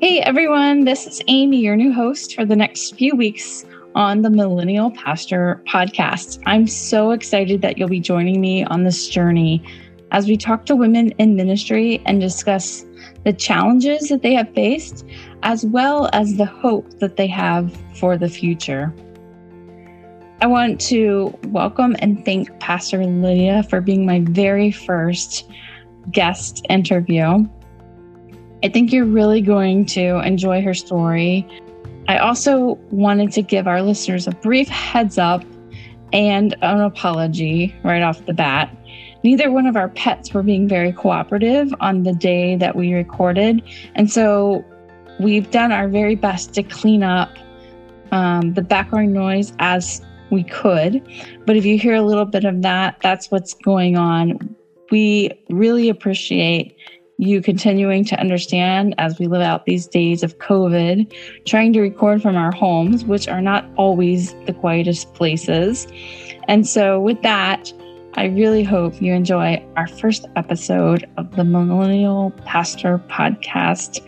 Hey everyone, this is Aimee, your new host for the next few weeks on the Millennial Pastor podcast. I'm so excited that you'll be joining me on this journey as we talk to women in ministry and discuss the challenges that they have faced, as well as the hope that they have for the future. I want to welcome and thank Pastor Lydia for being my very first guest interview. I think you're really going to enjoy her story. I also wanted to give our listeners a brief heads up and an apology right off the bat. Neither one of our pets were being very cooperative on the day that we recorded. And so we've done our very best to clean up um, the background noise as we could. But if you hear a little bit of that, that's what's going on. We really appreciate you continuing to understand as we live out these days of COVID, trying to record from our homes, which are not always the quietest places. And so, with that, I really hope you enjoy our first episode of the Millennial Pastor Podcast,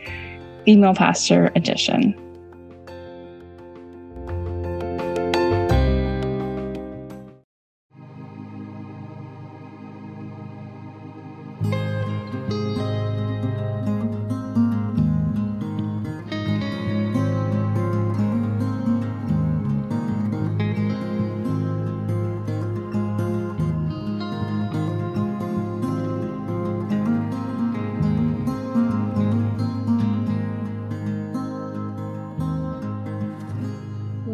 Female Pastor Edition.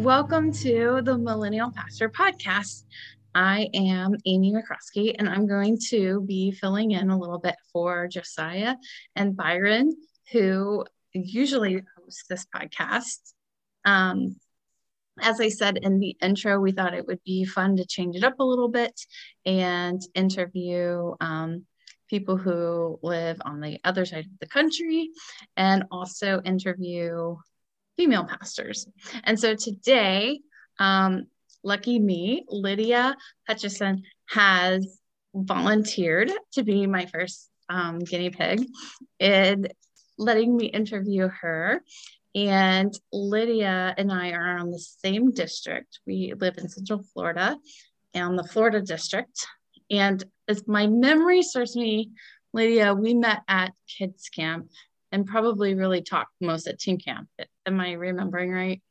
Welcome to the Millennial Pastor Podcast. I am Aimee McCroskey, and I'm going to be filling in a little bit for Josiah and Byron, who usually host this podcast. Um, as I said in the intro, we thought it would be fun to change it up a little bit and interview um, people who live on the other side of the country and also interview female pastors. And so today, um, lucky me, Lydia Hutchison has volunteered to be my first um, guinea pig in letting me interview her. And Lydia and I are on the same district. We live in Central Florida and the Florida district. And as my memory serves me, Lydia, we met at kids camp and probably really talked most at teen camp. Am I remembering right?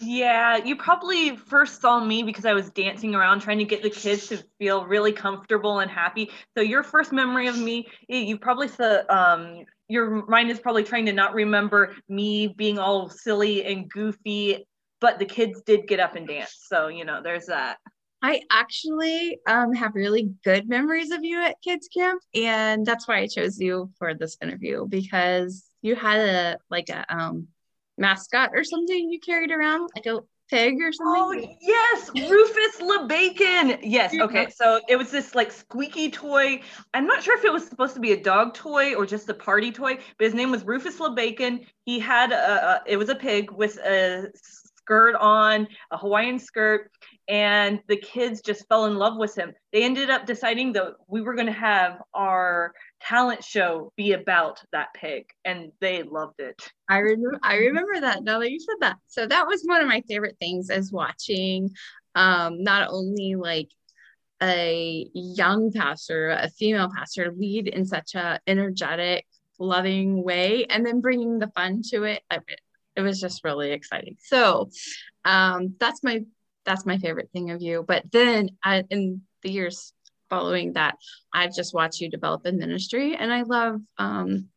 Yeah, you probably first saw me because I was dancing around trying to get the kids to feel really comfortable and happy. So your first memory of me, you probably saw um your mind is probably trying to not remember me being all silly and goofy, but the kids did get up and dance. So, you know, there's that. I actually um, have really good memories of you at kids camp, and that's why I chose you for this interview because you had a like a um, mascot or something you carried around, like a pig or something. Oh yes, Rufus LeBacon. Yes. Okay. So it was this like squeaky toy. I'm not sure if it was supposed to be a dog toy or just a party toy, but his name was Rufus LeBacon. He had a, a it was a pig with a skirt on, a Hawaiian skirt, and the kids just fell in love with him. They ended up deciding that we were going to have our talent show be about that pig, and they loved it. I remember. I remember that. Now that you said that, so that was one of my favorite things as watching. Um, not only like a young pastor, a female pastor, lead in such a energetic, loving way, and then bringing the fun to it. It was just really exciting. So um, that's my that's my favorite thing of you. But then I, in the years following that, I've just watched you develop in ministry, and I love um,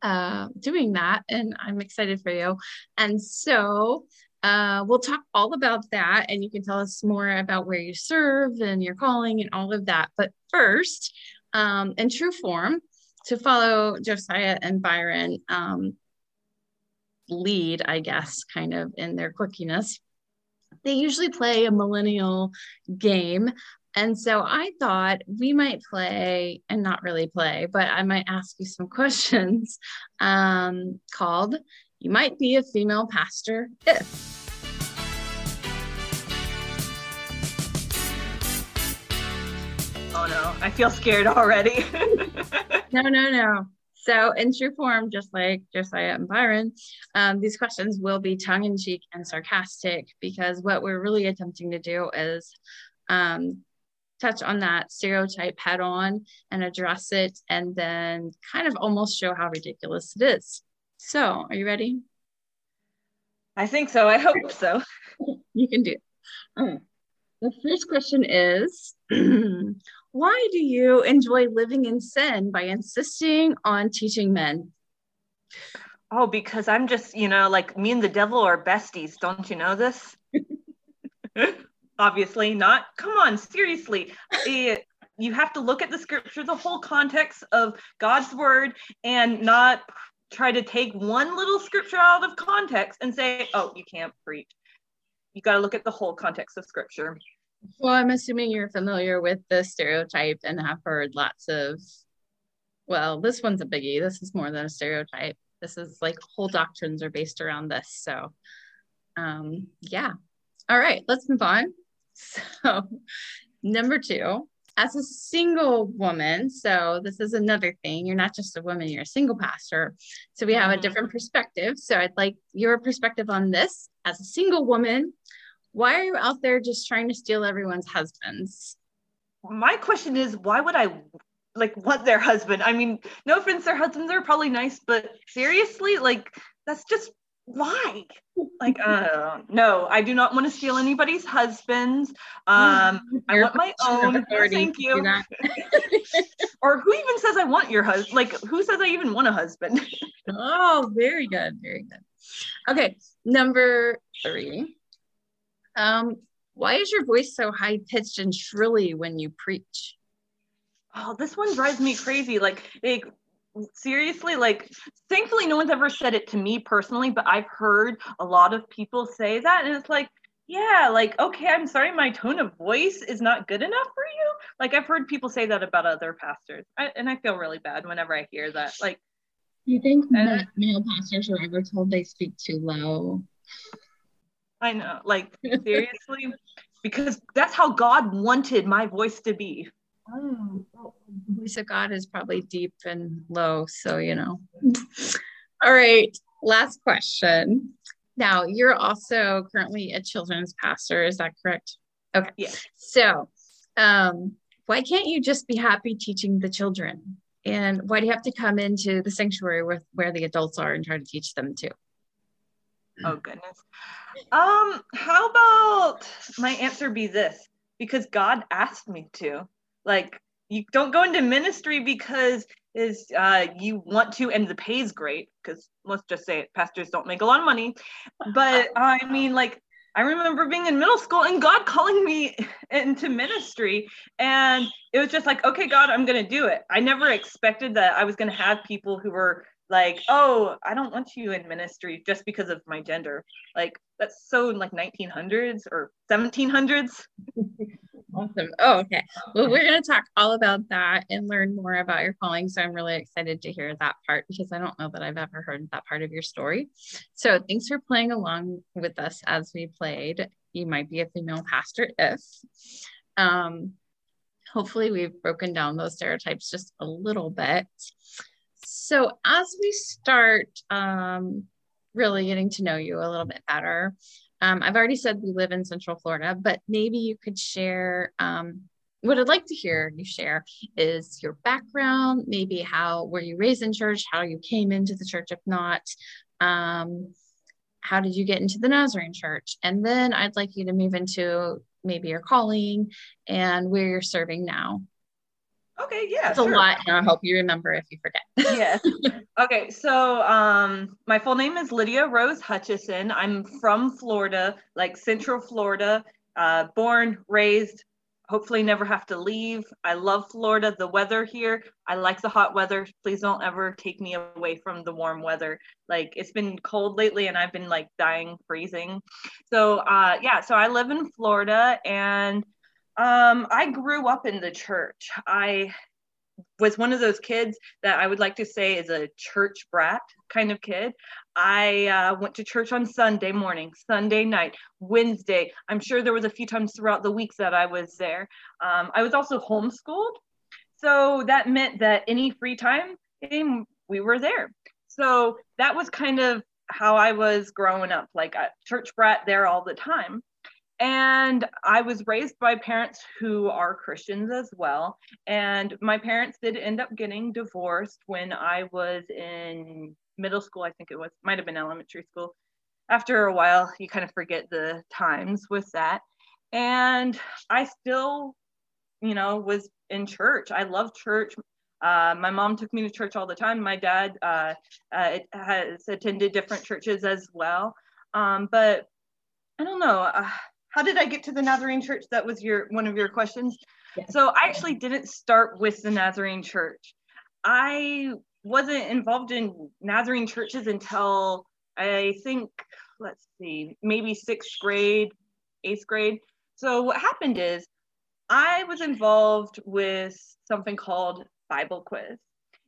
uh, doing that, and I'm excited for you. And so uh, we'll talk all about that, and you can tell us more about where you serve and your calling and all of that. But first, um, in true form, to follow Josiah and Byron, um, lead, I guess, kind of in their quirkiness. They usually play a millennial game. And so I thought we might play and not really play, but I might ask you some questions um, called You Might Be a Female Pastor If. Oh no, I feel scared already. no, no, no. So, in true form, just like Josiah and Byron, um, these questions will be tongue in cheek and sarcastic because what we're really attempting to do is um, touch on that stereotype head on and address it, and then kind of almost show how ridiculous it is. So, are you ready? I think so. I hope so. you can do it. Right. The first question is Why do you enjoy living in sin by insisting on teaching men? Oh, because I'm just, you know, like me and the devil are besties. Don't you know this? Obviously not. Come on, seriously. It, you have to look at the scripture, the whole context of God's word, and not try to take one little scripture out of context and say, oh, you can't preach. You got to look at the whole context of scripture. Well, I'm assuming you're familiar with the stereotype and have heard lots of, well, this one's a biggie. This is more than a stereotype. This is like whole doctrines are based around this. So, um, yeah. All right, let's move on. So, number two, as a single woman, so this is another thing. You're not just a woman, you're a single pastor. So we have a mm-hmm. different perspective. So I'd like your perspective on this as a single woman why are you out there just trying to steal everyone's husbands? My question is, why would I like want their husband? I mean, no offense, their husbands are probably nice, but seriously, like that's just why? Like, uh, no, I do not want to steal anybody's husbands. Um, I want my own. Thank you. or who even says I want your husband? Like, who says I even want a husband? oh, very good, very good. Okay, number three. Um, why is your voice so high pitched and shrilly when you preach? Oh, this one drives me crazy. Like, like seriously, like, thankfully, no one's ever said it to me personally, but I've heard a lot of people say that, and it's like, yeah, like, okay, I'm sorry, my tone of voice is not good enough for you. Like, I've heard people say that about other pastors, I, and I feel really bad whenever I hear that. Like, do you think that male pastors are ever told they speak too low? I know, like seriously, because that's how God wanted my voice to be. Oh, voice of God is probably deep and low, so you know. All right, last question. Now, you're also currently a children's pastor, is that correct? Okay. Yeah. So, um, why can't you just be happy teaching the children? And why do you have to come into the sanctuary where, where the adults are and try to teach them too? Oh goodness. Um, how about my answer be this? Because God asked me to. Like, you don't go into ministry because is uh, you want to, and the pay is great. Because let's just say it, pastors don't make a lot of money. But I mean, like, I remember being in middle school and God calling me into ministry. And it was just like, okay, God, I'm going to do it. I never expected that I was going to have people who were like oh i don't want you in ministry just because of my gender. Like that's so like 1900s or 1700s awesome. Oh okay. Well we're going to talk all about that and learn more about your calling so i'm really excited to hear that part because i don't know that i've ever heard that part of your story. So thanks for playing along with us as we played. You might be a female pastor if um hopefully we've broken down those stereotypes just a little bit so, as we start um, really getting to know you a little bit better, um, I've already said we live in Central Florida, but maybe you could share um, what I'd like to hear you share is your background, maybe how were you raised in church, how you came into the church, if not. Um, how did you get into the Nazarene church? And then I'd like you to move into maybe your calling and where you're serving now. Okay, yeah. It's sure. a lot, and I hope you remember if you forget. yes. Okay, so um, my full name is Lydia Rose Hutchison. I'm from Florida, like Central Florida, uh, born, raised, hopefully never have to leave. I love Florida, the weather here. I like the hot weather. Please don't ever take me away from the warm weather. Like it's been cold lately and I've been like dying freezing. So uh yeah, so I live in Florida and um, I grew up in the church. I was one of those kids that I would like to say is a church brat kind of kid. I uh, went to church on Sunday morning, Sunday night, Wednesday. I'm sure there was a few times throughout the weeks that I was there. Um, I was also homeschooled, so that meant that any free time we were there. So that was kind of how I was growing up, like a church brat there all the time. And I was raised by parents who are Christians as well. And my parents did end up getting divorced when I was in middle school. I think it was, might have been elementary school. After a while, you kind of forget the times with that. And I still, you know, was in church. I love church. Uh, my mom took me to church all the time. My dad uh, uh, has attended different churches as well. Um, but I don't know. How did I get to the Nazarene church? That was your one of your questions. Yes. So I actually didn't start with the Nazarene church. I wasn't involved in Nazarene churches until I think, let's see, maybe sixth grade, eighth grade. So what happened is I was involved with something called Bible Quiz.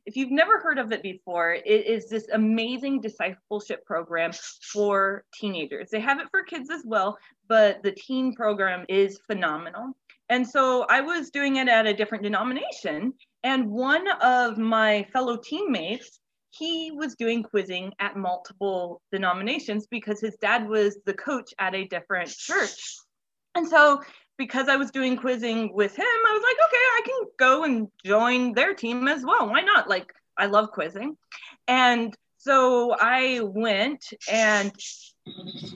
If you've never heard of it before, it is this amazing discipleship program for teenagers. They have it for kids as well, but the teen program is phenomenal. And so I was doing it at a different denomination. And one of my fellow teammates, he was doing quizzing at multiple denominations because his dad was the coach at a different church. And so because I was doing quizzing with him, I was like, okay, I can go and join their team as well. Why not? Like, I love quizzing. And so I went and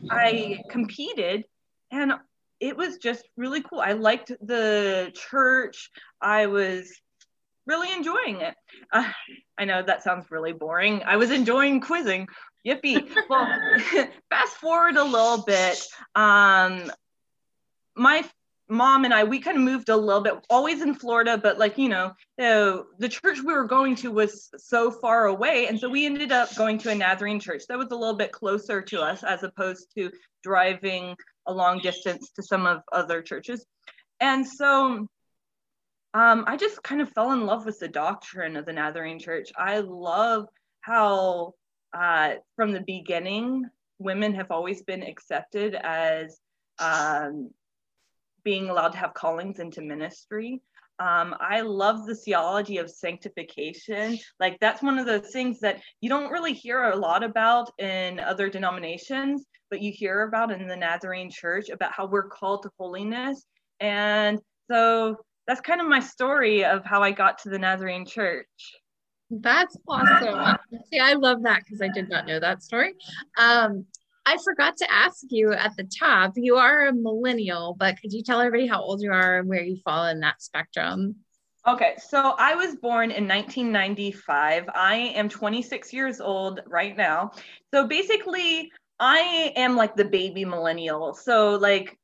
I competed, and it was just really cool. I liked the church. I was really enjoying it. Uh, I know that sounds really boring. I was enjoying quizzing. Yippee. Well, fast forward a little bit. Um, my mom and I, we kind of moved a little bit, always in Florida, but like, you know, the, the church we were going to was so far away. And so we ended up going to a Nazarene church that was a little bit closer to us as opposed to driving a long distance to some of other churches. And so um, I just kind of fell in love with the doctrine of the Nazarene church. I love how uh, from the beginning, women have always been accepted as um, being allowed to have callings into ministry. Um, I love the theology of sanctification. Like that's one of those things that you don't really hear a lot about in other denominations, but you hear about in the Nazarene church about how we're called to holiness. And so that's kind of my story of how I got to the Nazarene church. That's awesome. See, I love that because I did not know that story. Um, I forgot to ask you at the top. You are a millennial, but could you tell everybody how old you are and where you fall in that spectrum? Okay, so I was born in 1995. I am 26 years old right now. So basically, I am like the baby millennial. So, like,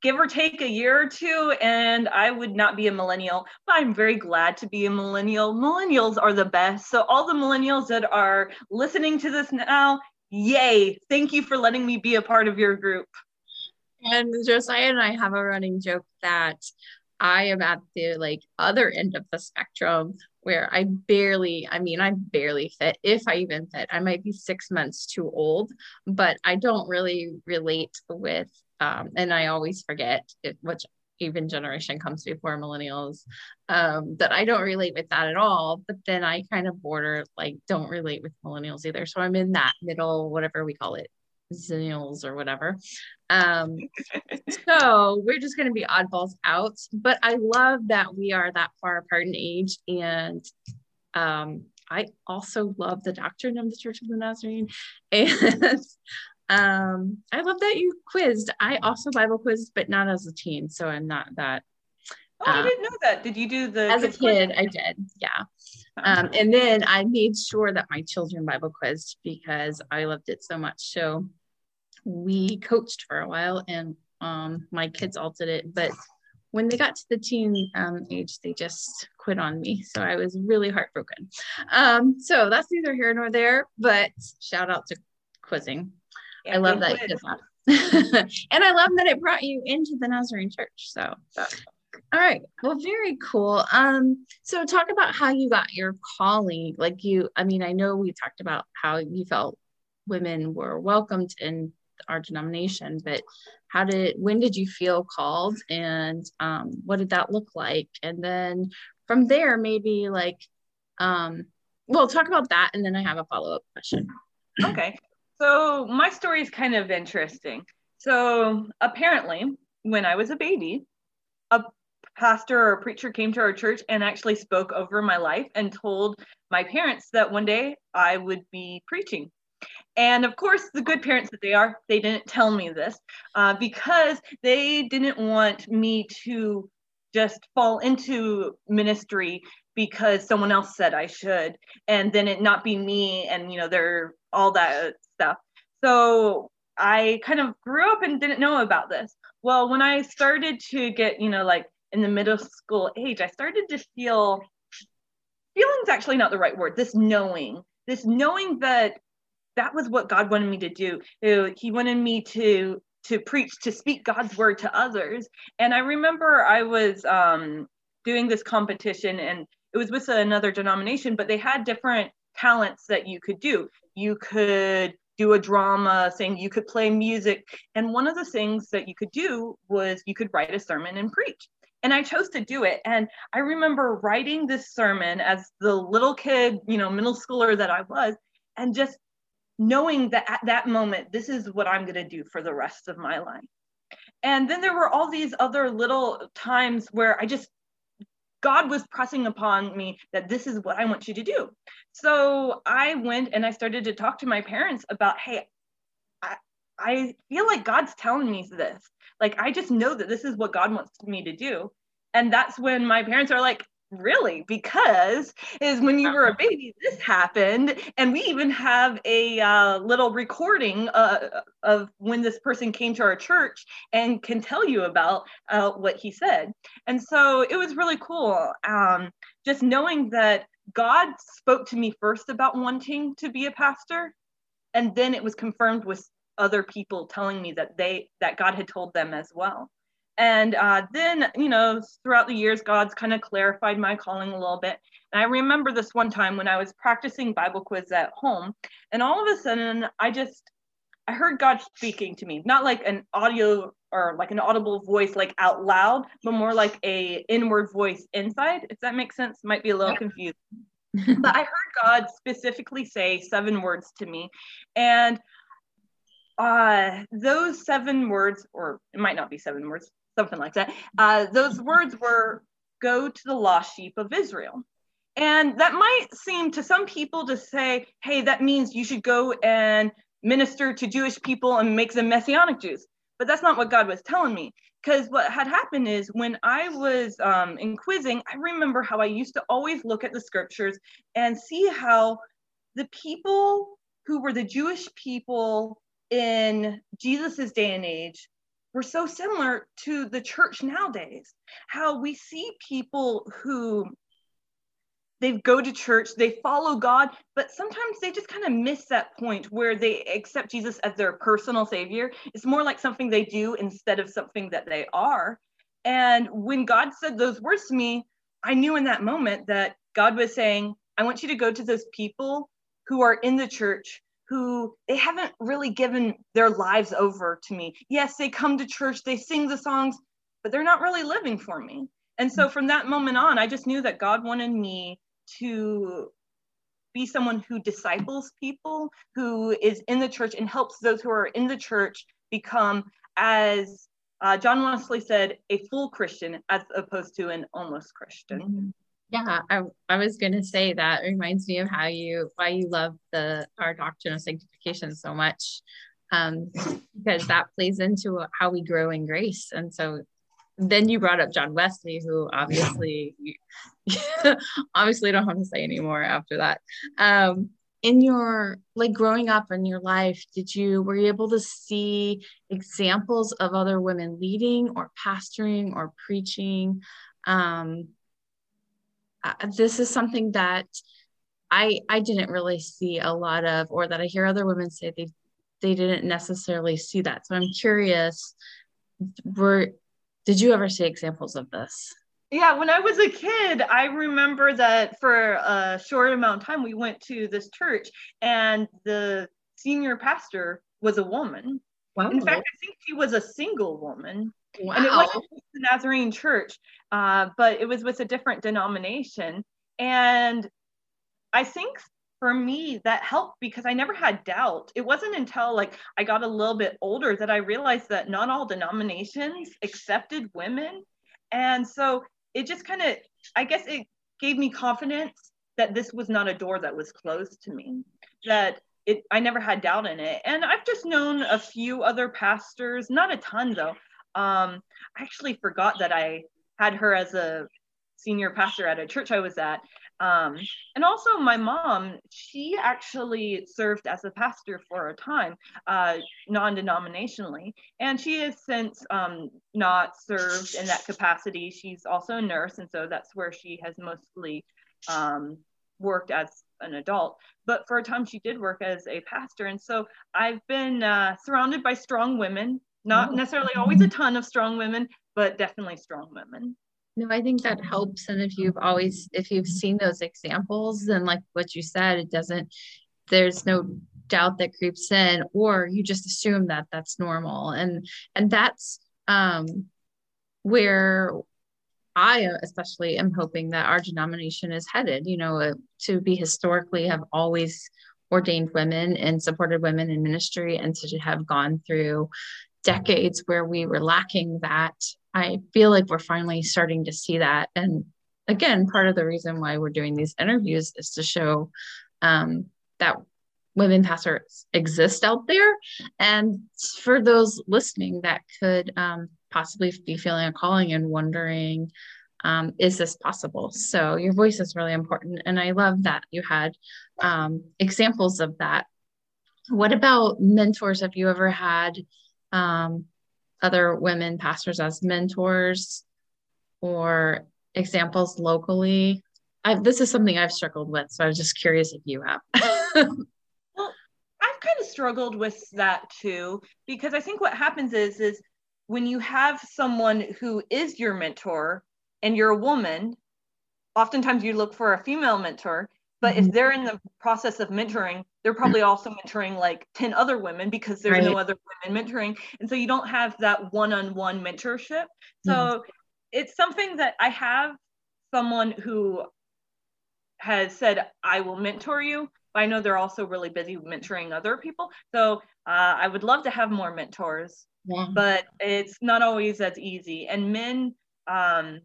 give or take a year or two, and I would not be a millennial, but I'm very glad to be a millennial. Millennials are the best. So, all the millennials that are listening to this now, Yay. Thank you for letting me be a part of your group. And Josiah and I have a running joke that I am at the like other end of the spectrum where I barely, I mean, I barely fit, if I even fit. I might be six months too old, but I don't really relate with, um, and I always forget it, which even generation comes before millennials um, that I don't relate with that at all. But then I kind of border like don't relate with millennials either. So I'm in that middle, whatever we call it, zennials or whatever. Um, so we're just going to be oddballs out. But I love that we are that far apart in age. And um, I also love the doctrine of the Church of the Nazarene. And um, I love that you quizzed. I also Bible quizzed, but not as a teen, so I'm not that. Oh, uh, I didn't know that. Did you do the as a kid? Quiz? I did, yeah. Um, and then I made sure that my children Bible quizzed because I loved it so much. So we coached for a while, and um, my kids all did it, but when they got to the teen um, age, they just quit on me. So I was really heartbroken. Um, so that's neither here nor there, but shout out to quizzing. I love that you did that. and I love that it brought you into the Nazarene church. So all right. Well, very cool. Um, so talk about how you got your calling. Like you, I mean, I know we talked about how you felt women were welcomed in our denomination, but how did when did you feel called and um, what did that look like? And then from there, maybe like um, well, talk about that, and then I have a follow up question. Okay. So my story is kind of interesting. So apparently, when I was a baby, a pastor or a preacher came to our church and actually spoke over my life and told my parents that one day I would be preaching. And of course, the good parents that they are, they didn't tell me this uh, because they didn't want me to just fall into ministry because someone else said I should, and then it not be me, and you know, they're all that stuff. So I kind of grew up and didn't know about this. Well, when I started to get, you know, like in the middle school age, I started to feel feeling's actually not the right word. This knowing, this knowing that that was what God wanted me to do. He wanted me to to preach, to speak God's word to others. And I remember I was um, doing this competition, and it was with another denomination, but they had different talents that you could do. You could do a drama saying you could play music. And one of the things that you could do was you could write a sermon and preach. And i chose to do it. And i remember writing this sermon as the little kid you know middle schooler that i was and just knowing that at that moment this is what i'm going to do for the rest of my life. And then there were all these other little times where i just God was pressing upon me that this is what I want you to do. So I went and I started to talk to my parents about, hey, I, I feel like God's telling me this. Like, I just know that this is what God wants me to do. And that's when my parents are like, really? Because is when you were a baby this happened and we even have a uh, little recording uh, of when this person came to our church and can tell you about uh, what he said. And so it was really cool um, just knowing that god spoke to me first about wanting to be a pastor and then it was confirmed with other people telling me that they that god had told them as well and uh, then, you know, throughout the years, God's kind of clarified my calling a little bit. And I remember this one time when I was practicing Bible quiz at home, and all of a sudden, I just, I heard God speaking to me, not like an audio or like an audible voice, like out loud, but more like a inward voice inside. If that makes sense, might be a little confusing. but I heard God specifically say seven words to me, and uh, those seven words, or it might not be seven words, something like that. Uh, those words were go to the lost sheep of Israel. And that might seem to some people to say, hey, that means you should go and minister to Jewish people and make them messianic Jews. But that's not what God was telling me. Because what had happened is when I was um, in quizzing, I remember how I used to always look at the scriptures and see how the people who were the Jewish people in Jesus's day and age we're so similar to the church nowadays. How we see people who they go to church they follow god but sometimes they just kind of miss that point where they accept jesus as their personal savior. It's more like something they do instead of something that they are. And when god said those words to me i knew in that moment that god was saying i want you to go to those people who are in the church who they haven't really given their lives over to me. Yes, they come to church, they sing the songs, but they're not really living for me. And so from that moment on, I just knew that God wanted me to be someone who disciples people, who is in the church and helps those who are in the church become, as uh, John Wesley said, a full Christian as opposed to an almost Christian. Yeah, I, I was gonna say that reminds me of how you why you love the our doctrine of sanctification so much. Um, because that plays into how we grow in grace. And so then you brought up John Wesley, who obviously obviously don't have to say anymore after that. Um, in your like growing up in your life, did you were you able to see examples of other women leading or pastoring or preaching? Um, uh, this is something that I I didn't really see a lot of, or that I hear other women say they they didn't necessarily see that. So I'm curious, were did you ever see examples of this? Yeah, when I was a kid, I remember that for a short amount of time we went to this church and the senior pastor was a woman. Wow. In fact, I think she was a single woman. Wow. And it wasn't the Nazarene church, uh, but it was with a different denomination. And I think for me that helped because I never had doubt. It wasn't until like I got a little bit older that I realized that not all denominations accepted women. And so it just kind of I guess it gave me confidence that this was not a door that was closed to me. That it I never had doubt in it. And I've just known a few other pastors, not a ton though. Um I actually forgot that I had her as a senior pastor at a church I was at. Um, and also, my mom, she actually served as a pastor for a time, uh, non denominationally. And she has since um, not served in that capacity. She's also a nurse. And so that's where she has mostly um, worked as an adult. But for a time, she did work as a pastor. And so I've been uh, surrounded by strong women, not oh. necessarily always a ton of strong women, but definitely strong women. No, I think that helps. And if you've always, if you've seen those examples, then like what you said, it doesn't, there's no doubt that creeps in, or you just assume that that's normal. And, and that's um, where I especially am hoping that our denomination is headed, you know, uh, to be historically have always ordained women and supported women in ministry and to have gone through decades where we were lacking that I feel like we're finally starting to see that. And again, part of the reason why we're doing these interviews is to show um, that women pastors exist out there. And for those listening that could um, possibly be feeling a calling and wondering, um, is this possible? So your voice is really important. And I love that you had um, examples of that. What about mentors? Have you ever had um, other women pastors as mentors or examples locally? I've, this is something I've struggled with, so I was just curious if you have. well, I've kind of struggled with that too because I think what happens is is when you have someone who is your mentor and you're a woman, oftentimes you look for a female mentor but mm-hmm. if they're in the process of mentoring, they're probably also mentoring like 10 other women because there's right. no other women mentoring. And so you don't have that one on one mentorship. So mm-hmm. it's something that I have someone who has said, I will mentor you. But I know they're also really busy mentoring other people. So uh, I would love to have more mentors, yeah. but it's not always as easy. And men, um,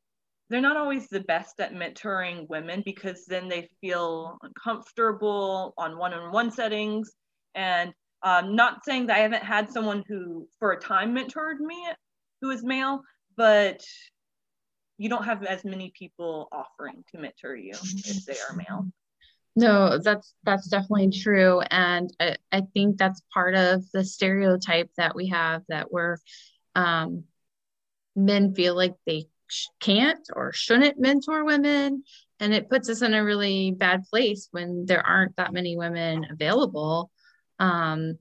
they're not always the best at mentoring women because then they feel uncomfortable on one-on-one settings. And um, not saying that i haven't had someone who for a time mentored me who is male but you don't have as many people offering to mentor you if they are male. No that's that's definitely true. And I, I think that's part of the stereotype that we have that we're um, men feel like they can't or shouldn't mentor women. And it puts us in a really bad place when there aren't that many women available. Um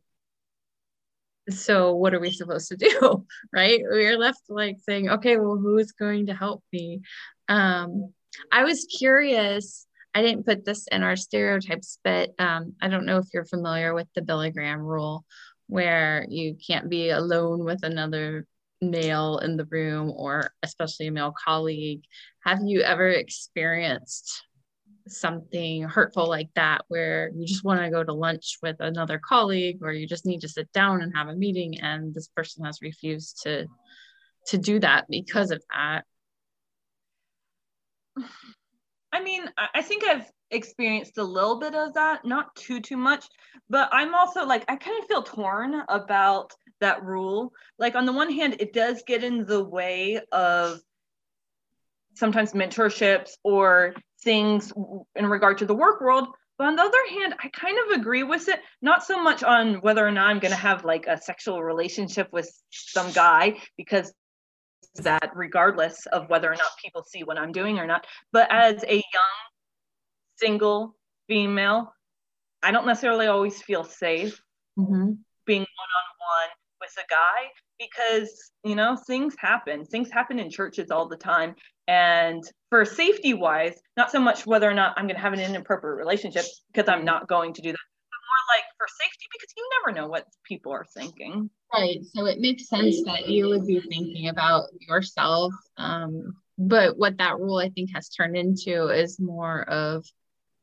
so what are we supposed to do right? We're left like saying okay well who's going to help me? Um i was curious. I didn't put this in our stereotypes but um i don't know if you're familiar with the billy graham rule where you can't be alone with another male in the room or especially a male colleague have you ever experienced something hurtful like that where you just want to go to lunch with another colleague or you just need to sit down and have a meeting and this person has refused to to do that because of that? I mean i think i've experienced a little bit of that not too too much but i'm also like i kind of feel torn about that rule. Like on the one hand, it does get in the way of sometimes mentorships or things in regard to the work world. But on the other hand, I kind of agree with it, not so much on whether or not I'm going to have like a sexual relationship with some guy, because that regardless of whether or not people see what I'm doing or not. But as a young, single female, I don't necessarily always feel safe mm-hmm. being one on one with a guy because you know things happen. Things happen in churches all the time. And for safety wise not so much whether or not i'm going to have an inappropriate relationship because i'm not going to do that but more like for safety because you never know what people are thinking. Right. So it makes sense that you would be thinking about yourself. Um, but what that rule i think has turned into is more of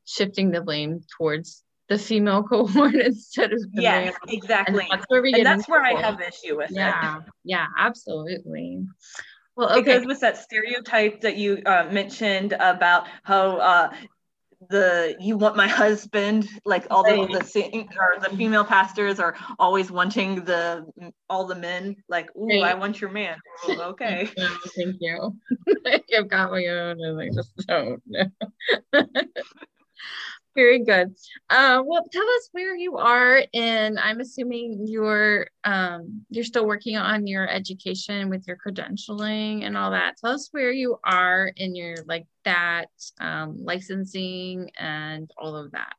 shifting the blame towards the female cohort instead of the yeah male. exactly And that's where we and that's where i have issue with yeah it yeah absolutely well okay goes with that stereotype that you uh, mentioned about how uh, the you want my husband like all the, the or the female pastors are always wanting the all the men like ooh Right. i want your man Ooh, okay thank you. I've got my own and I just don't. Very good. Uh, well, tell us where you are, and I'm assuming you're um, you're still working on your education with your credentialing and all that. Tell us where you are in your like that um, licensing and all of that.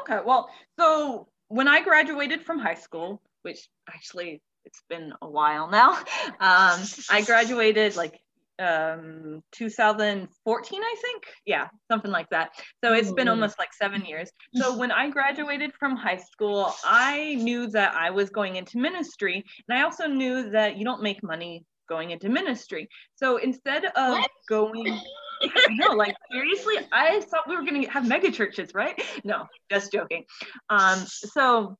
Okay, well, so when I graduated from high school, which actually it's been a while now, um, I graduated like um 2014 i think yeah something like that so it's been almost like seven years so when i graduated from high school i knew that i was going into ministry and i also knew that you don't make money going into ministry so instead of What? going know, like seriously, I thought we were gonna have mega churches, right? No, just joking. Um, so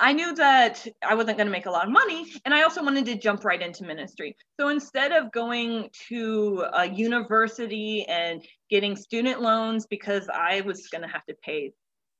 I knew that I wasn't gonna make a lot of money, and I also wanted to jump right into ministry. So instead of going to a university and getting student loans because I was gonna have to pay,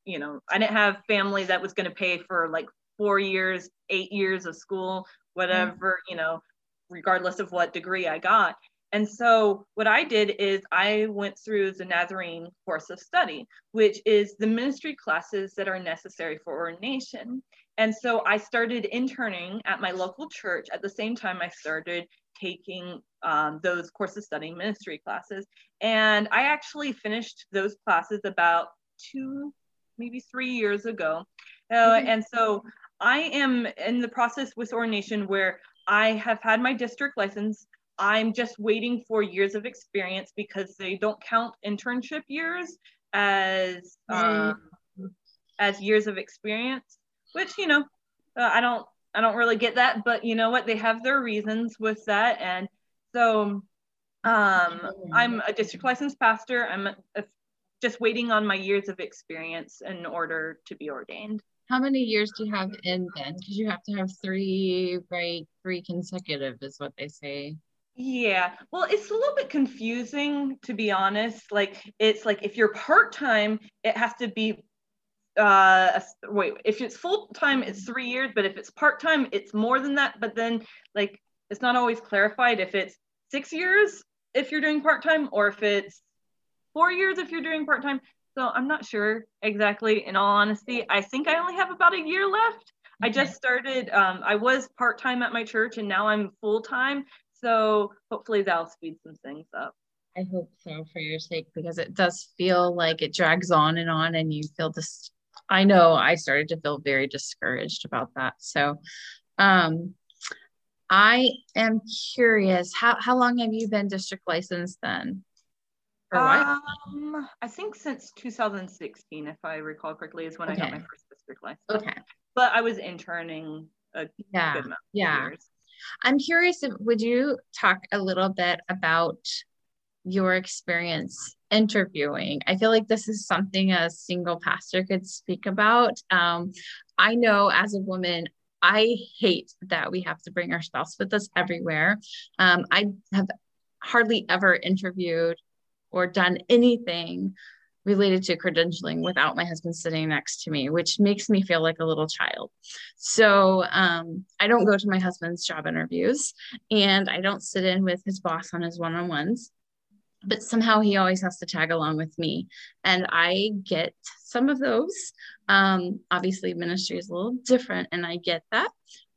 you know, I didn't have family that was gonna pay for like four years, eight years of school, whatever, you know, regardless of what degree I got. And so what I did is I went through the Nazarene course of study, which is the ministry classes that are necessary for ordination. And so I started interning at my local church at the same time I started taking um, those courses of study ministry classes. And I actually finished those classes about two, maybe three years ago. Uh, Mhm. And so I am in the process with ordination where I have had my district license. I'm just waiting for years of experience because they don't count internship years as um, as years of experience, which you know uh, I don't I don't really get that, but you know what they have their reasons with that, and so um, I'm a district licensed pastor. I'm a, a- just waiting on my years of experience in order to be ordained. How many years do you have in then? Because you have to have three, right? Three consecutive is what they say. Yeah, well, it's a little bit confusing to be honest. Like, it's like if you're part time, it has to be. Uh, wait, if it's full time, it's three years, but if it's part time, it's more than that. But then, like, it's not always clarified if it's six years if you're doing part time or if it's four years if you're doing part time. So I'm not sure exactly. In all honesty, I think I only have about a year left. I just started. Um, I was part time at my church, and now I'm full time. So hopefully that'll speed some things up. I hope so for your sake because it does feel like it drags on and on and you feel this I know I started to feel very discouraged about that. So um I am curious how how long have you been district licensed then? For what? Um, I think since 2016, if I recall correctly, is when I got my first district license. okay. But I was interning a Yeah. good amount of Yeah. years. I'm curious if would you talk a little bit about your experience interviewing? I feel like this is something a single pastor could speak about. Um, I know as a woman, I hate that we have to bring our spouse with us everywhere. Um, I have hardly ever interviewed or done anything related to credentialing without my husband sitting next to me, which makes me feel like a little child. So um, I don't go to my husband's job interviews and I don't sit in with his boss on his one on ones. But somehow he always has to tag along with me. And I get some of those. Um, obviously, ministry is a little different, and I get that.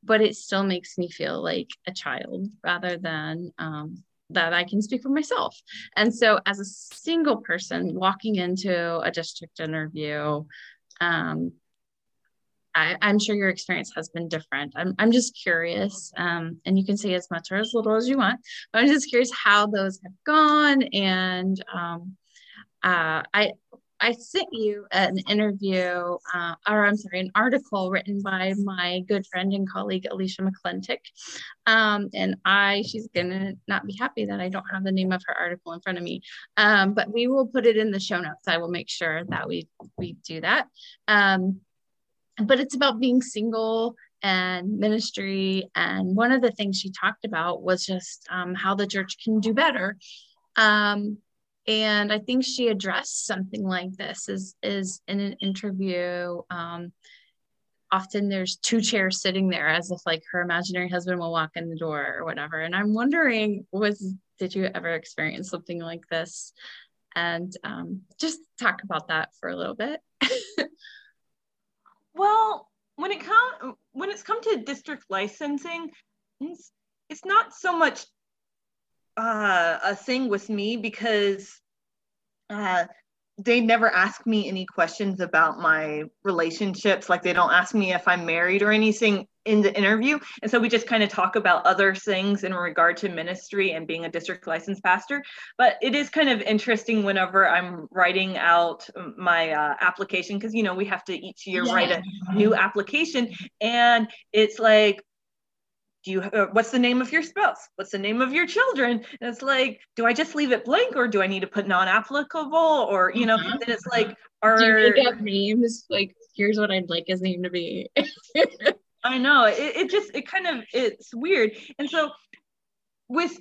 But it still makes me feel like a child rather than um, that I can speak for myself. And so, as a single person walking into a district interview, um, I, I'm sure your experience has been different. I'm, I'm just curious, um, and you can say as much or as little as you want, but I'm just curious how those have gone. And um, uh, I, I sent you an interview, uh, or I'm sorry, an article written by my good friend and colleague Alicia McClintock. Um, and I, she's gonna not be happy that I don't have the name of her article in front of me. Um, but we will put it in the show notes. I will make sure that we we do that. Um, but it's about being single and ministry. And one of the things she talked about was just um, how the church can do better. Um, and I think she addressed something like this is is in an interview. Um, often there's two chairs sitting there as if like her imaginary husband will walk in the door or whatever. And I'm wondering, was did you ever experience something like this? And um, just talk about that for a little bit. well, when it come when it's come to district licensing, it's, it's not so much uh, a thing with me because uh, they never ask me any questions about my relationships. Like they don't ask me if I'm married or anything in the interview. And so we just kind of talk about other things in regard to ministry and being a district licensed pastor. But it is kind of interesting whenever I'm writing out my uh, application, because, you know, we have to each year yeah. write a new application. And it's like, do you uh, what's the name of your spouse what's the name of your children and it's like do i just leave it blank or do i need to put non-applicable or you know mm-hmm. then it's like are do you make up names like here's what i'd like his name to be i know. It, it just it kind of it's weird. And so with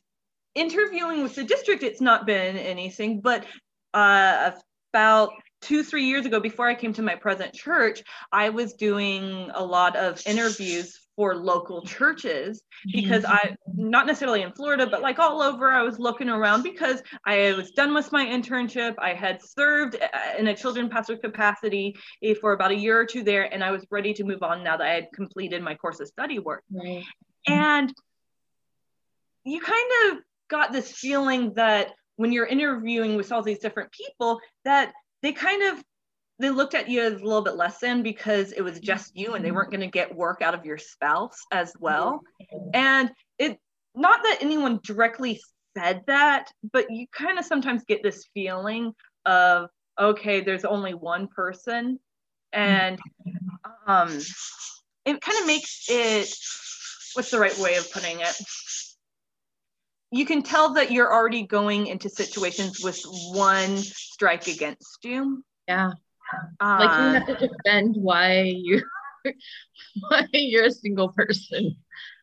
interviewing with the district it's not been anything but uh about two three years ago before i came to my present church i was doing a lot of interviews for local churches because mm-hmm. I not necessarily in Florida, but like all over, I was looking around because I was done with my internship. I had served uh, in a children pastor capacity eh, for about a year or two there, and I was ready to move on now that I had completed my course of study work. Right. And you kind of got this feeling that when you're interviewing with all these different people, that they kind of they looked at you as a little bit less than because it was just you and they mm-hmm. weren't going to get work out of your spouse as well. Mm-hmm. And it, not that anyone directly said that, but you kind of sometimes get this feeling of, okay, there's only one person. And mm-hmm. um, it kind of makes it, what's the right way of putting it? You can tell that you're already going into situations with one strike against you. Yeah like you have to uh, defend why you why you're a single person.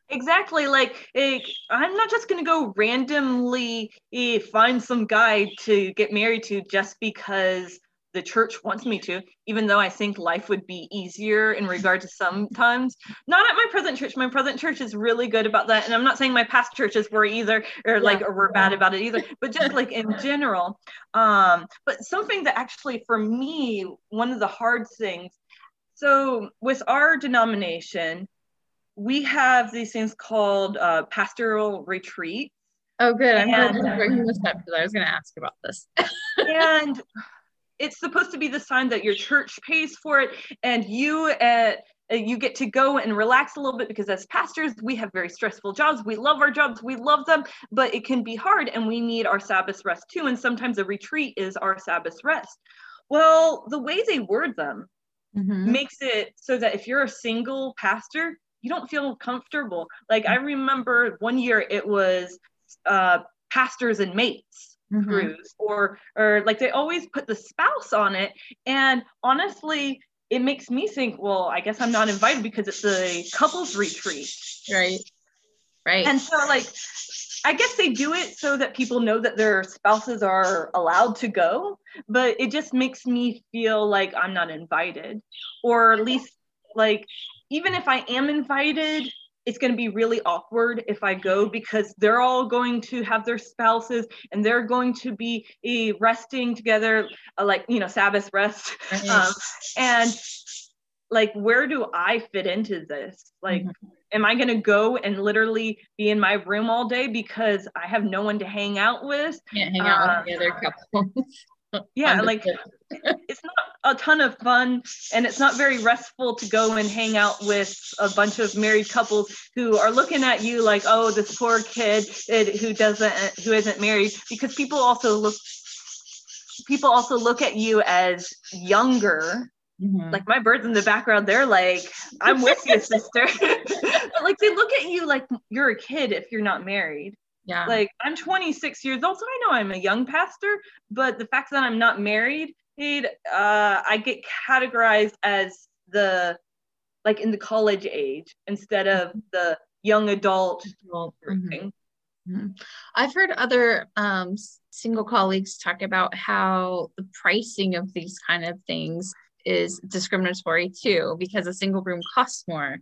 Exactly like it, i'm not just going to go randomly eh, find some guy to get married to just because the church wants me to, even though I think life would be easier in regard to sometimes. Not at my present church. My present church is really good about that. And I'm not saying my past churches were either or like or were bad about it either, but just like in general. Um, but something that actually for me, one of the hard things. So with our denomination, we have these things called uh, pastoral retreat. Oh, good. I'm glad you're bringing this up because I was going to ask about this. and it's supposed to be the sign that your church pays for it and you uh, you get to go and relax a little bit because as pastors we have very stressful jobs. We love our jobs. We love them but it can be hard and we need our sabbath rest too and sometimes a retreat is our sabbath rest. Well the way they word them mm-hmm. makes it so that if you're a single pastor you don't feel comfortable. Like i remember one year it was uh, pastors and mates mm-hmm. cruise or or like they always put the spouse on it. And honestly it makes me think well i guess i'm not invited because it's a couples retreat. Right. Right. And so like i guess they do it so that people know that their spouses are allowed to go but it just makes me feel like i'm not invited. Or at least like even if i am invited it's going to be really awkward if I go because they're all going to have their spouses and they're going to be uh, resting together, uh, like, you know, Sabbath rest. Um, and like, where do I fit into this? Like, mm-hmm. am I going to go and literally be in my room all day because I have no one to hang out with? Can't hang out um, with the other couple. yeah like it's not a ton of fun and it's not very restful to go and hang out with a bunch of married couples who are looking at you like oh this poor kid who doesn't who isn't married because people also look people also look at you as younger Mm-hmm. Like my birds in the background, they're like, I'm with you, sister. but like they look at you like you're a kid if you're not married. Yeah. Like I'm 26 years old, so I know I'm a young pastor, but the fact that I'm not married, uh, I get categorized as the like in the college age instead of mm-hmm. the young adult mm-hmm. Mm-hmm. I've heard other um, single colleagues talk about how the pricing of these kind of things is discriminatory too because a single room costs more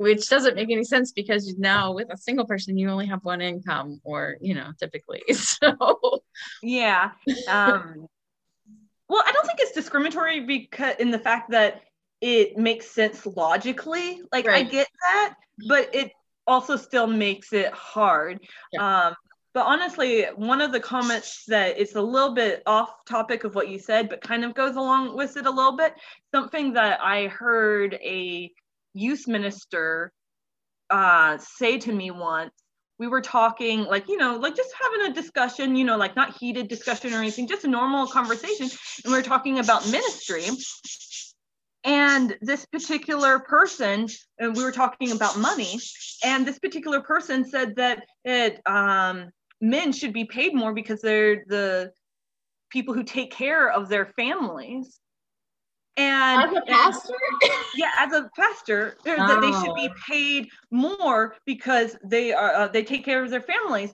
which doesn't make any sense because now with a single person you only have one income or you know typically so yeah um well i don't think it's discriminatory because in the fact that it makes sense logically like right. i get that but it also still makes it hard yeah. um but honestly, one of the comments that it's a little bit off topic of what you said, but kind of goes along with it a little bit. Something that I heard a youth minister uh, say to me once. We were talking, like, you know, like just having a discussion, you know, like not heated discussion or anything, just a normal conversation. And we are talking about ministry. And this particular person, and we were talking about money, and this particular person said that it, um, men should be paid more because they're the people who take care of their families. And as a pastor, and, yeah, as a pastor, oh. that they should be oh. paid more because they are uh, they take care of their families.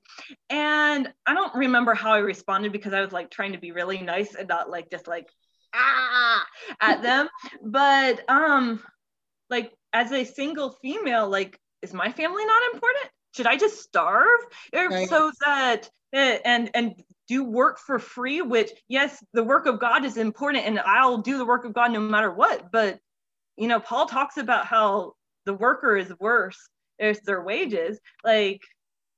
And I don't remember how I responded because I was like trying to be really nice and not like just like ah at them. but um, like as a single female, like is my family not important? should I just starve right. so that and and do work for free? Which yes, the work of God is important, and I'll do the work of God no matter what. But you know, Paul talks about how the worker is worse if their wages. Like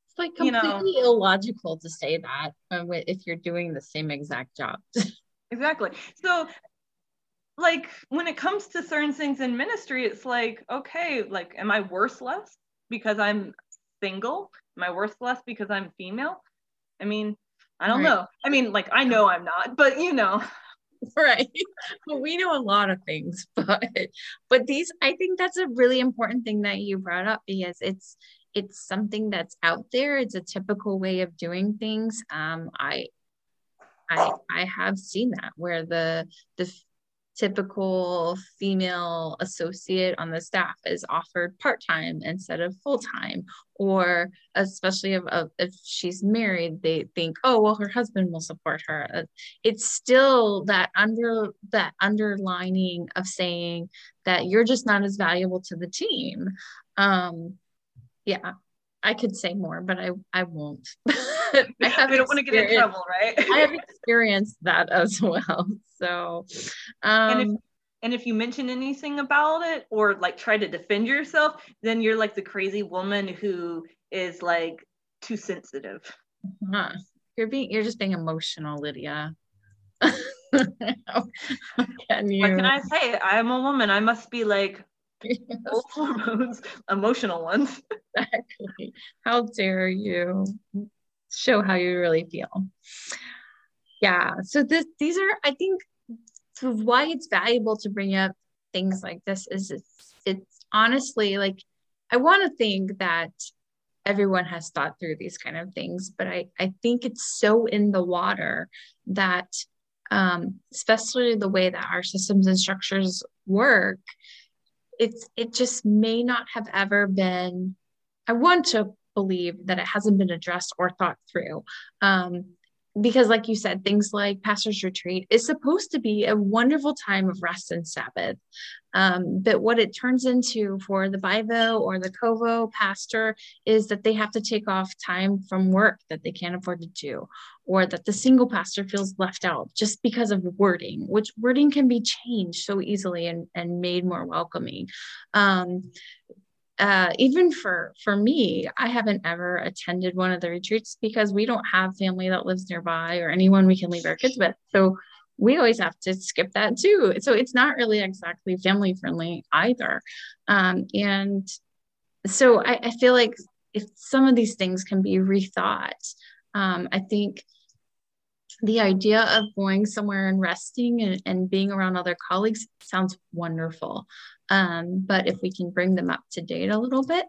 it's like completely you know, illogical to say that um, if you're doing the same exact job. exactly. So like when it comes to certain things in ministry, it's like, okay, like, am I worthless because I'm single? Am I worthless because I'm female? I mean, I don't right. know. I mean, like I know I'm not, but you know. Right. Well, we know a lot of things, but but these I think that's a really important thing that you brought up because it's it's something that's out there. It's a typical way of doing things. Um, I I I have seen that where the the typical female associate on the staff is offered part-time instead of full-time or especially if, if she's married they think oh well her husband will support her uh, it's still that under that underlining of saying that you're just not as valuable to the team um yeah I could say more, but I I won't. I have we don't want to get in trouble, right? I have experienced that as well. So, um, and if um, and if you mention anything about it or like try to defend yourself, then you're like the crazy woman who is like too sensitive. Huh. You're being you're just being emotional, Lydia. can you? What can I say? I'm a woman. I must be like yes. hormones, emotional ones. exactly. How dare you show how you really feel? Yeah. So this these are I think why it's valuable to bring up things like this is it's it's honestly like I want to think that everyone has thought through these kind of things, but I, I think it's so in the water that um, especially the way that our systems and structures work, it's it just may not have ever been i want to believe that it hasn't been addressed or thought through. Um, because like you said things like pastor's retreat is supposed to be a wonderful time of rest and sabbath. Um, but what it turns into for the bivo or the covo pastor is that they have to take off time from work that they can't afford to do or that the single pastor feels left out just because of wording which wording can be changed so easily and, and made more welcoming. Um, uh, even for for me i haven't ever attended one of the retreats because we don't have family that lives nearby or anyone we can leave our kids with. So we always have to skip that too. So it's not really exactly family friendly either. Um, and so I, I, feel like if some of these things can be rethought um, i think the idea of going somewhere and resting and, and being around other colleagues sounds wonderful. Um, but if we can bring them up to date a little bit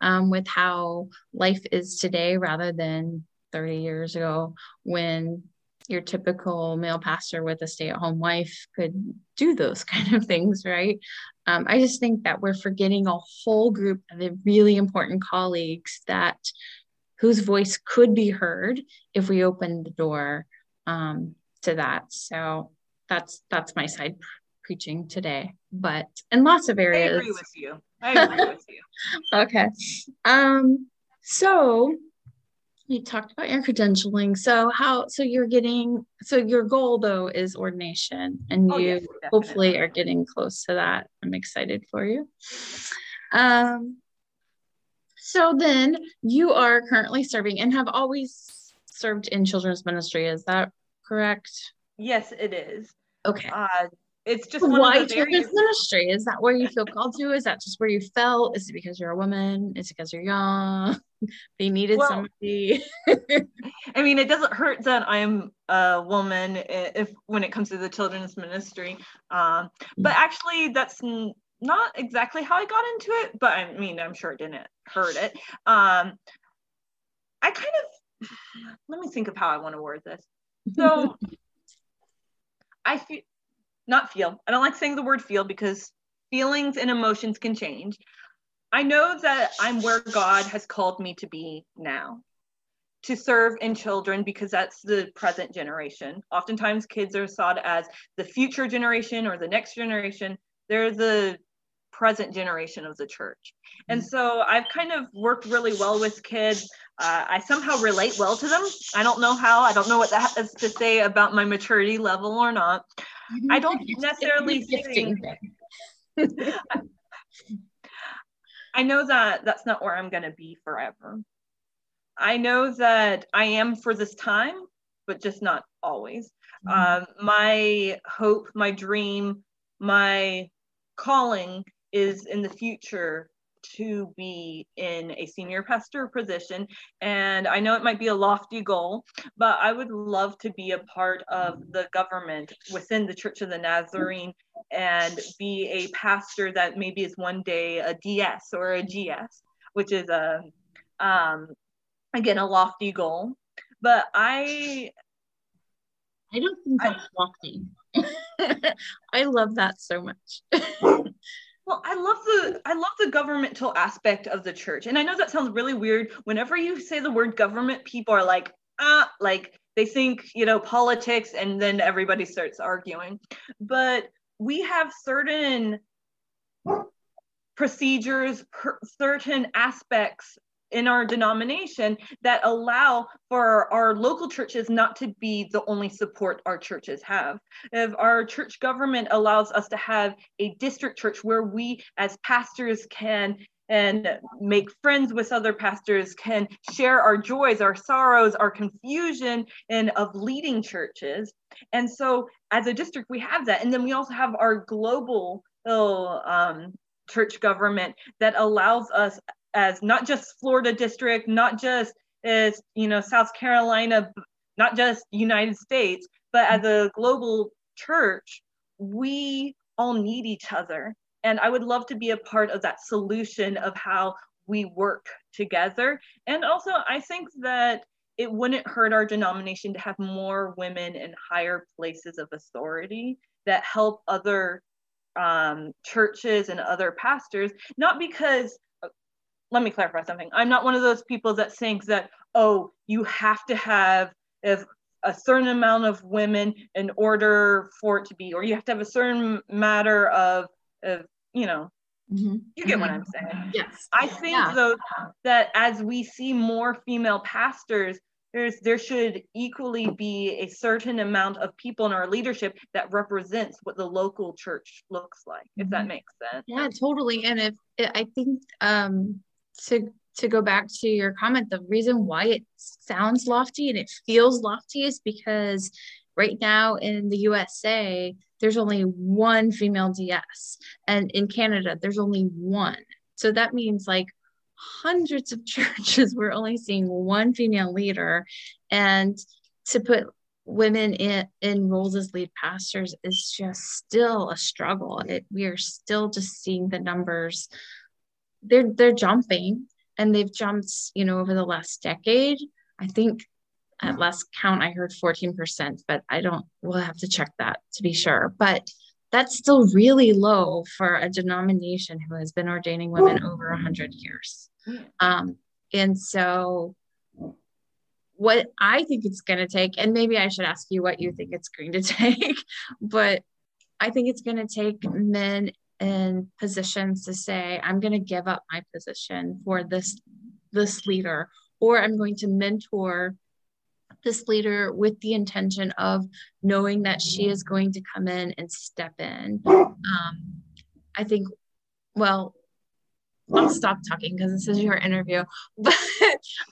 um, with how life is today rather than 30 years ago when your typical male pastor with a stay at home wife could do those kind of things, right? Um, I just think that we're forgetting a whole group of really important colleagues that whose voice could be heard if we opened the door um, to that. So that's that's my side preaching today. But in lots of areas, I agree with you. I agree with you. okay. Um. So you talked about your credentialing. So how? So you're getting. So your goal though is ordination, and oh, you yes, hopefully are getting close to that. I'm excited for you. Um. So then you are currently serving and have always served in children's ministry. Is that correct? Yes, it is. Okay. Uh, it's just why children's ministry. Is that where you feel called to? Is that just where you felt? Is it because you're a woman? Is it because you're young? they needed well, somebody. I mean, it doesn't hurt that I'm a woman if when it comes to the children's ministry. Um, but mm. actually, that's not exactly how I got into it. But I mean, I'm sure it didn't hurt it. Um, I kind of let me think of how I want to word this. So I feel not feel. I don't like saying the word feel because feelings and emotions can change. I know that I'm where God has called me to be now to serve in children because that's the present generation. Oftentimes, kids are thought as the future generation or the next generation. They're the present generation of the church. And mm-hmm. so I've kind of worked really well with kids. Uh, I somehow relate well to them. I don't know how. I don't know what that has to say about my maturity level or not. I don't necessarily think. I know that that's not where I'm going to be forever. I know that I am for this time, but just not always. Mm-hmm. Um, my hope, my dream, my calling is in the future to be in a senior pastor position. And I know it might be a lofty goal, but I would love to be a part of the government within the Church of the Nazarene and be a pastor that maybe is one day a DS or a GS, which is a, um, again, a lofty goal. But I. I don't think that's I, lofty. I love that so much. Well, I love the I love the governmental aspect of the church. And I know that sounds really weird. Whenever you say the word government, people are like, ah, like they think, you know, politics and then everybody starts arguing. But we have certain procedures, per, certain aspects in our denomination that allow for our local churches not to be the only support our churches have. If our church government allows us to have a district church where we as pastors can and make friends with other pastors can share our joys our sorrows our confusion and of leading churches and so as a district we have that and then we also have our global um, church government that allows us as not just Florida district, not just as you know South Carolina, not just United States, but as a global church, we all need each other. And I would love to be a part of that solution of how we work together. And also, I think that it wouldn't hurt our denomination to have more women in higher places of authority that help other um, churches and other pastors, not because let me clarify something. I'm not one of those people that thinks that, oh, you have to have if a certain amount of women in order for it to be, or you have to have a certain matter of, of you know, mm-hmm. you get mm-hmm. what I'm saying. Yes. I think yeah. though that as we see more female pastors, there's there should equally be a certain amount of people in our leadership that represents what the local church looks like if mm-hmm. that makes sense yeah totally and if i think um to to go back to your comment, the reason why it sounds lofty and it feels lofty is because right now in the USA, there's only one female DS, and in Canada, there's only one. So that means like hundreds of churches, we're only seeing one female leader. And to put women in, in roles as lead pastors is just still a struggle. It, we are still just seeing the numbers. They're they're jumping and they've jumped, you know, over the last decade. I think at last count I heard 14%, but I don't we'll have to check that to be sure. But that's still really low for a denomination who has been ordaining women over 100 years. Um, and so what I think it's going to take, and maybe I should ask you what you think it's going to take, but I think it's going to take men in positions to say, I'm going to give up my position for this this leader, or I'm going to mentor this leader with the intention of knowing that she is going to come in and step in. Um, I think, well, I'll stop talking because this is your interview. But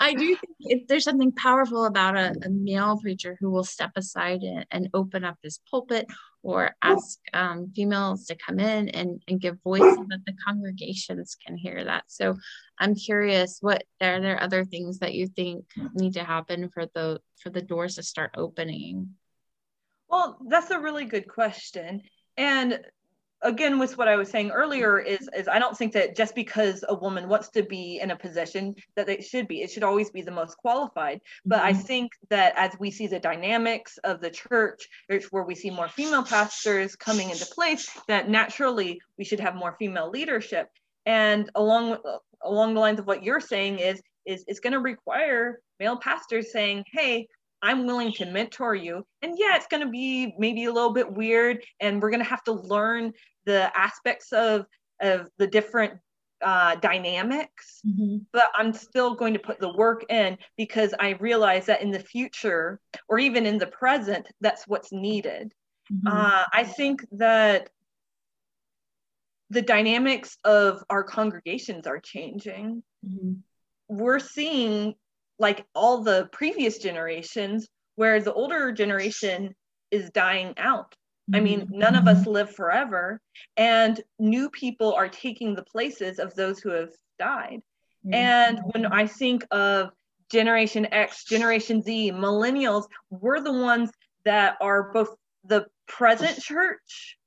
I do think there's something powerful about a, a, male preacher who will step aside and, and open up his pulpit or ask um, females to come in and, and give voice so that the congregations can hear that. So I'm curious, what are there other things that you think need to happen for the for the doors to start opening? Well, that's a really good question. And again with what i was saying earlier is is i don't think that just because a woman wants to be in a position that it should be it should always be the most qualified but mm-hmm. i think that as we see the dynamics of the church where we see more female pastors coming into place that naturally we should have more female leadership and along along the lines of what you're saying is is it's going to require male pastors saying hey I'm willing to mentor you. And yeah, it's going to be maybe a little bit weird, and we're going to have to learn the aspects of of the different uh, dynamics, mm-hmm. but I'm still going to put the work in because I realize that in the future or even in the present, that's what's needed. Mm-hmm. Uh, I think that the dynamics of our congregations are changing. Mm-hmm. We're seeing, like all the previous generations, where the older generation is dying out. I mean, mm-hmm. none of us live forever, and new people are taking the places of those who have died. Mm-hmm. And when I think of Generation X, Generation Z, millennials, we're the ones that are both the present church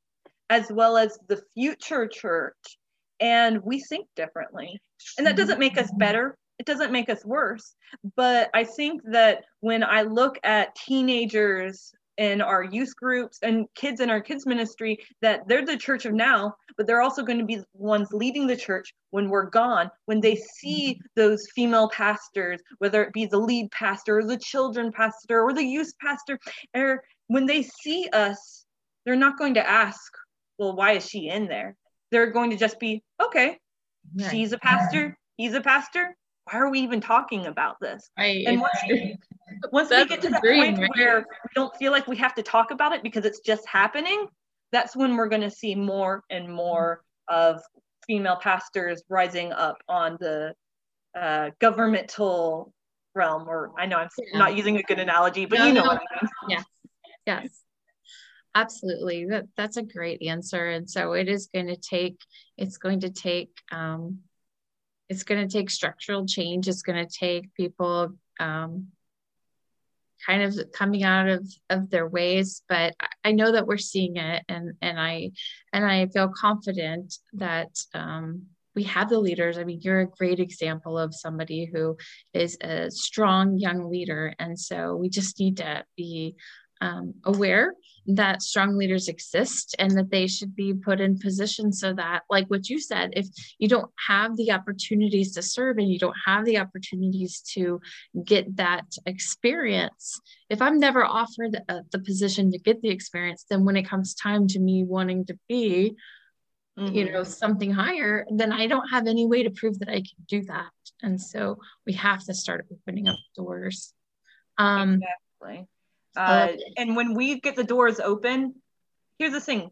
as well as the future church. And we think differently. And that doesn't make us mm-hmm. better, it doesn't make us worse. But I think that when I look at teenagers in our youth groups and kids in our kids ministry that they're the church of now but they're also going to be the ones leading the church when we're gone when they see those female pastors whether it be the lead pastor or the children pastor or the youth pastor or when they see us they're not going to ask well why is she in there they're going to just be okay she's a pastor he's a pastor why are we even talking about this? Right. And once, once we get to the point right? where we don't feel like we have to talk about it because it's just happening, that's when we're going to see more and more of female pastors rising up on the uh, governmental realm. Or I know I'm yeah. not using a good analogy, but no, you know no. what I mean. Yes. Yes. Absolutely. That, that's a great answer. And so it is going to take, it's going to take um, it's going to take structural change. It's going to take people um, kind of coming out of, of their ways. But I know that we're seeing it, and and I and I feel confident that um, we have the leaders. I mean, you're a great example of somebody who is a strong young leader, and so we just need to be um, aware that strong leaders exist and that they should be put in position so that like what you said if you don't have the opportunities to serve and you don't have the opportunities to get that experience if i'm never offered uh, the position to get the experience then when it comes time to me wanting to be mm-hmm. you know something higher then i don't have any way to prove that i can do that. And so we have to start opening up doors. Um exactly uh, and when we get the doors open, here's the thing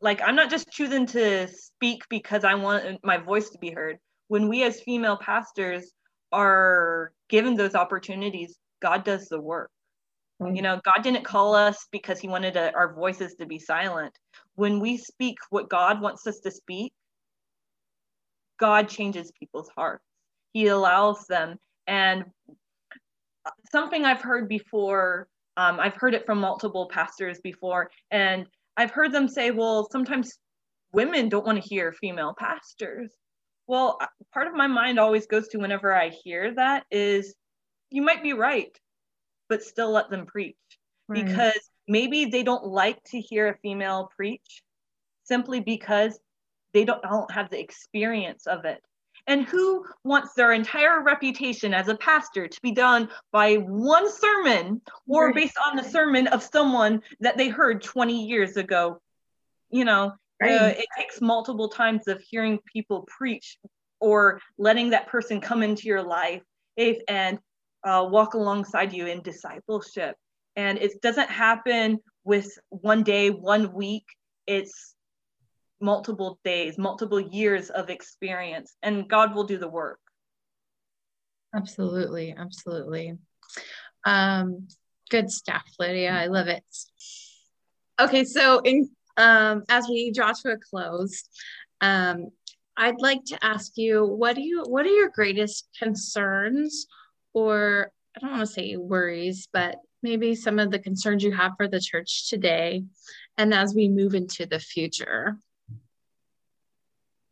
like, I'm not just choosing to speak because I want my voice to be heard. When we as female pastors are given those opportunities, God does the work. You know, God didn't call us because he wanted a, our voices to be silent. When we speak what God wants us to speak, God changes people's hearts. He allows them. And something I've heard before Um, I've heard it from multiple pastors before, and I've heard them say, well, sometimes women don't want to hear female pastors. Well, part of my mind always goes to whenever I hear that is you might be right, but still let them preach right. because maybe they don't like to hear a female preach simply because they don't, don't have the experience of it. And who wants their entire reputation as a pastor to be done by one sermon or based on the sermon of someone that they heard 20 years ago? You know, right. uh, it takes multiple times of hearing people preach or letting that person come into your life and uh, walk alongside you in discipleship. And it doesn't happen with one day, one week. It's multiple days, multiple years of experience, and God will do the work. Absolutely, absolutely. Um, good stuff, Lydia. I love it. Okay, so in um, as we draw to a close, um, I'd like to ask you what do you what are your greatest concerns or I don't want to say worries, but maybe some of the concerns you have for the church today and as we move into the future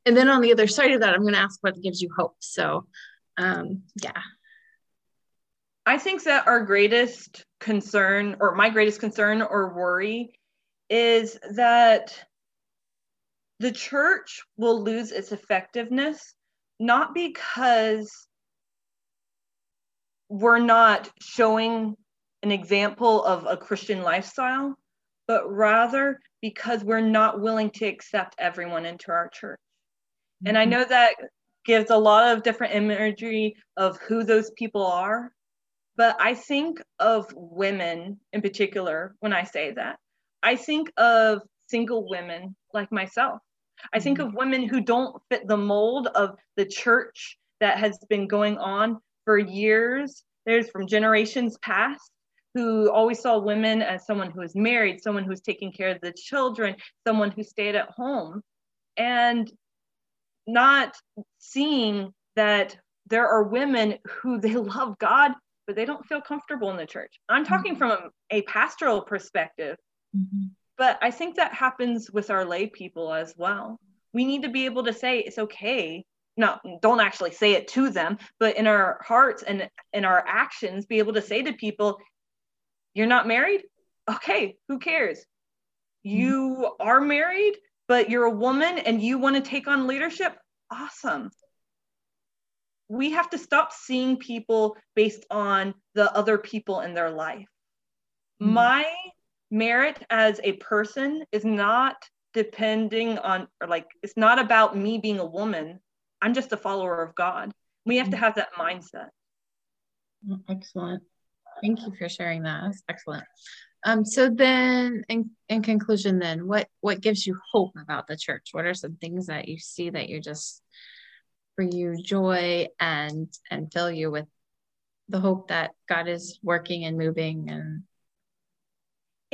and then on the other side of that, I'm going to ask what gives you hope. So, um, yeah. I think that our greatest concern, or my greatest concern or worry, is that the church will lose its effectiveness, not because we're not showing an example of a Christian lifestyle, but rather because we're not willing to accept everyone into our church. And I mm-hmm. know that gives a lot of different imagery of who those people are. But I think of women in particular when I say that. I think of single women like myself. I think mm-hmm. of women who don't fit the mold of the church that has been going on for years. There's from generations past who always saw women as someone who was married, someone who's taking care of the children, someone who stayed at home. And not seeing that there are women who they love God, but they don't feel comfortable in the church. I'm talking mm-hmm. from a, a, pastoral perspective, mm-hmm. but I think that happens with our lay people as well. We need to be able to say it's okay. Not don't actually say it to them, but in our hearts and in our actions, be able to say to people, "You're not married, okay? Who cares? Mm-hmm. You are married but you're a woman and you want to take on leadership, awesome. We have to stop seeing people based on the other people in their life. Mm-hmm. My merit as a person is not depending on, or like, it's not about me being a woman. I'm just a follower of God. We have mm-hmm. to have that mindset. Excellent. Thank you for sharing that. That's excellent. Um, so then in, in conclusion, then what, what gives you hope about the church? What are some things that you see that you just bring you joy and, and fill you with the hope that God is working and moving and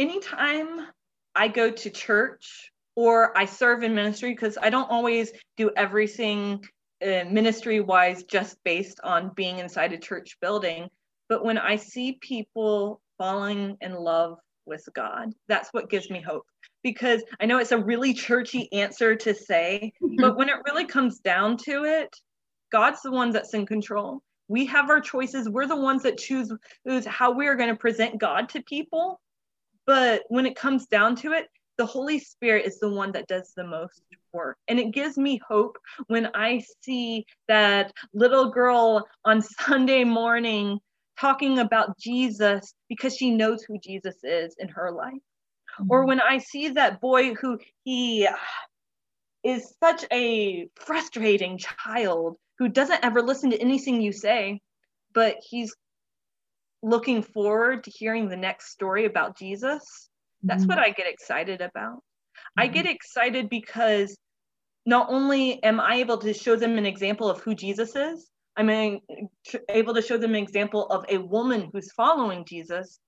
anytime I go to church or I serve in ministry, because I don't always do everything uh, ministry wise just based on being inside a church building. But when I see people falling in love with God. That's what gives me hope because I know it's a really churchy answer to say, but when it really comes down to it, God's the one that's in control. We have our choices. We're the ones that choose how we are going to present God to people. But when it comes down to it, the Holy Spirit is the one that does the most work. And it gives me hope when I see that little girl on Sunday morning talking about Jesus because she knows who Jesus is in her life. Mm-hmm. Or when I see that boy who he is such a frustrating child who doesn't ever listen to anything you say, but he's looking forward to hearing the next story about Jesus. That's mm-hmm. what I get excited about. Mm-hmm. I get excited because not only am I able to show them an example of who Jesus is, I'm able to show them an example of a woman who's following Jesus,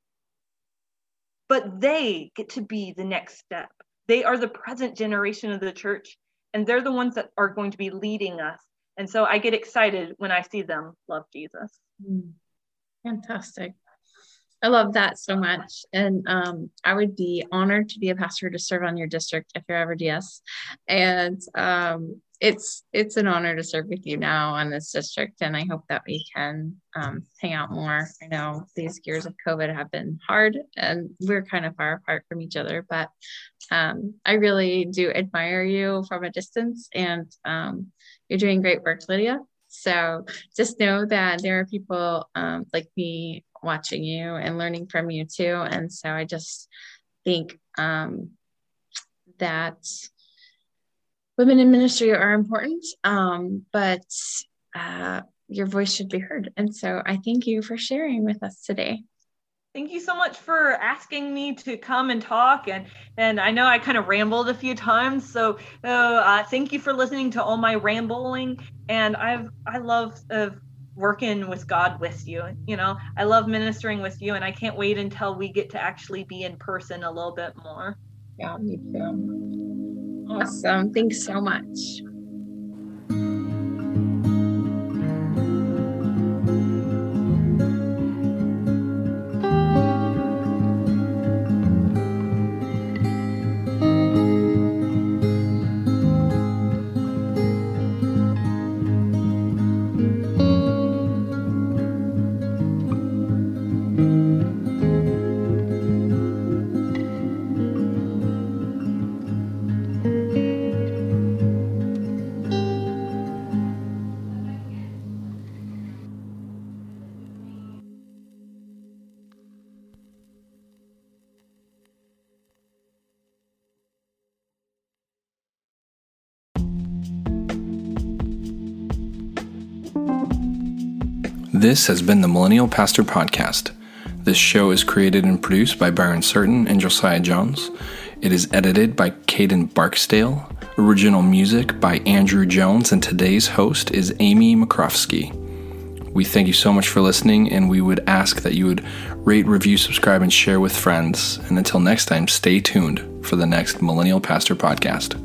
but they get to be the next step. They are the present generation of the church, and they're the ones that are going to be leading us. And so I get excited when I see them love Jesus. Mm. Fantastic. I love that so much. And um, I would be honored to be a pastor to serve on your district if you're ever DS. And um, it's it's an honor to serve with you now on this district. And I hope that we can um, hang out more. I know these years of COVID have been hard and we're kind of far apart from each other, but um, I really do admire you from a distance and um, you're doing great work, Lydia. So just know that there are people um, like me watching you and learning from you too. And so I just think um, that women in ministry are important, um, but uh, your voice should be heard. And so I thank you for sharing with us today. Thank you so much for asking me to come and talk. And and I know I kind of rambled a few times, so uh, thank you for listening to all my rambling. And I've I love uh, working with God with you. You know, I love ministering with you, and I can't wait until we get to actually be in person a little bit more. Yeah, me too. Awesome. Thanks so much. This has been the Millennial Pastor Podcast. This show is created and produced by Byron Certain and Josiah Jones. It is edited by Caden Barksdale. Original music by Andrew Jones, and today's host is Aimee McCrofsky. We thank you so much for listening, and we would ask that you would rate, review, subscribe, and share with friends. And until next time, stay tuned for the next Millennial Pastor Podcast.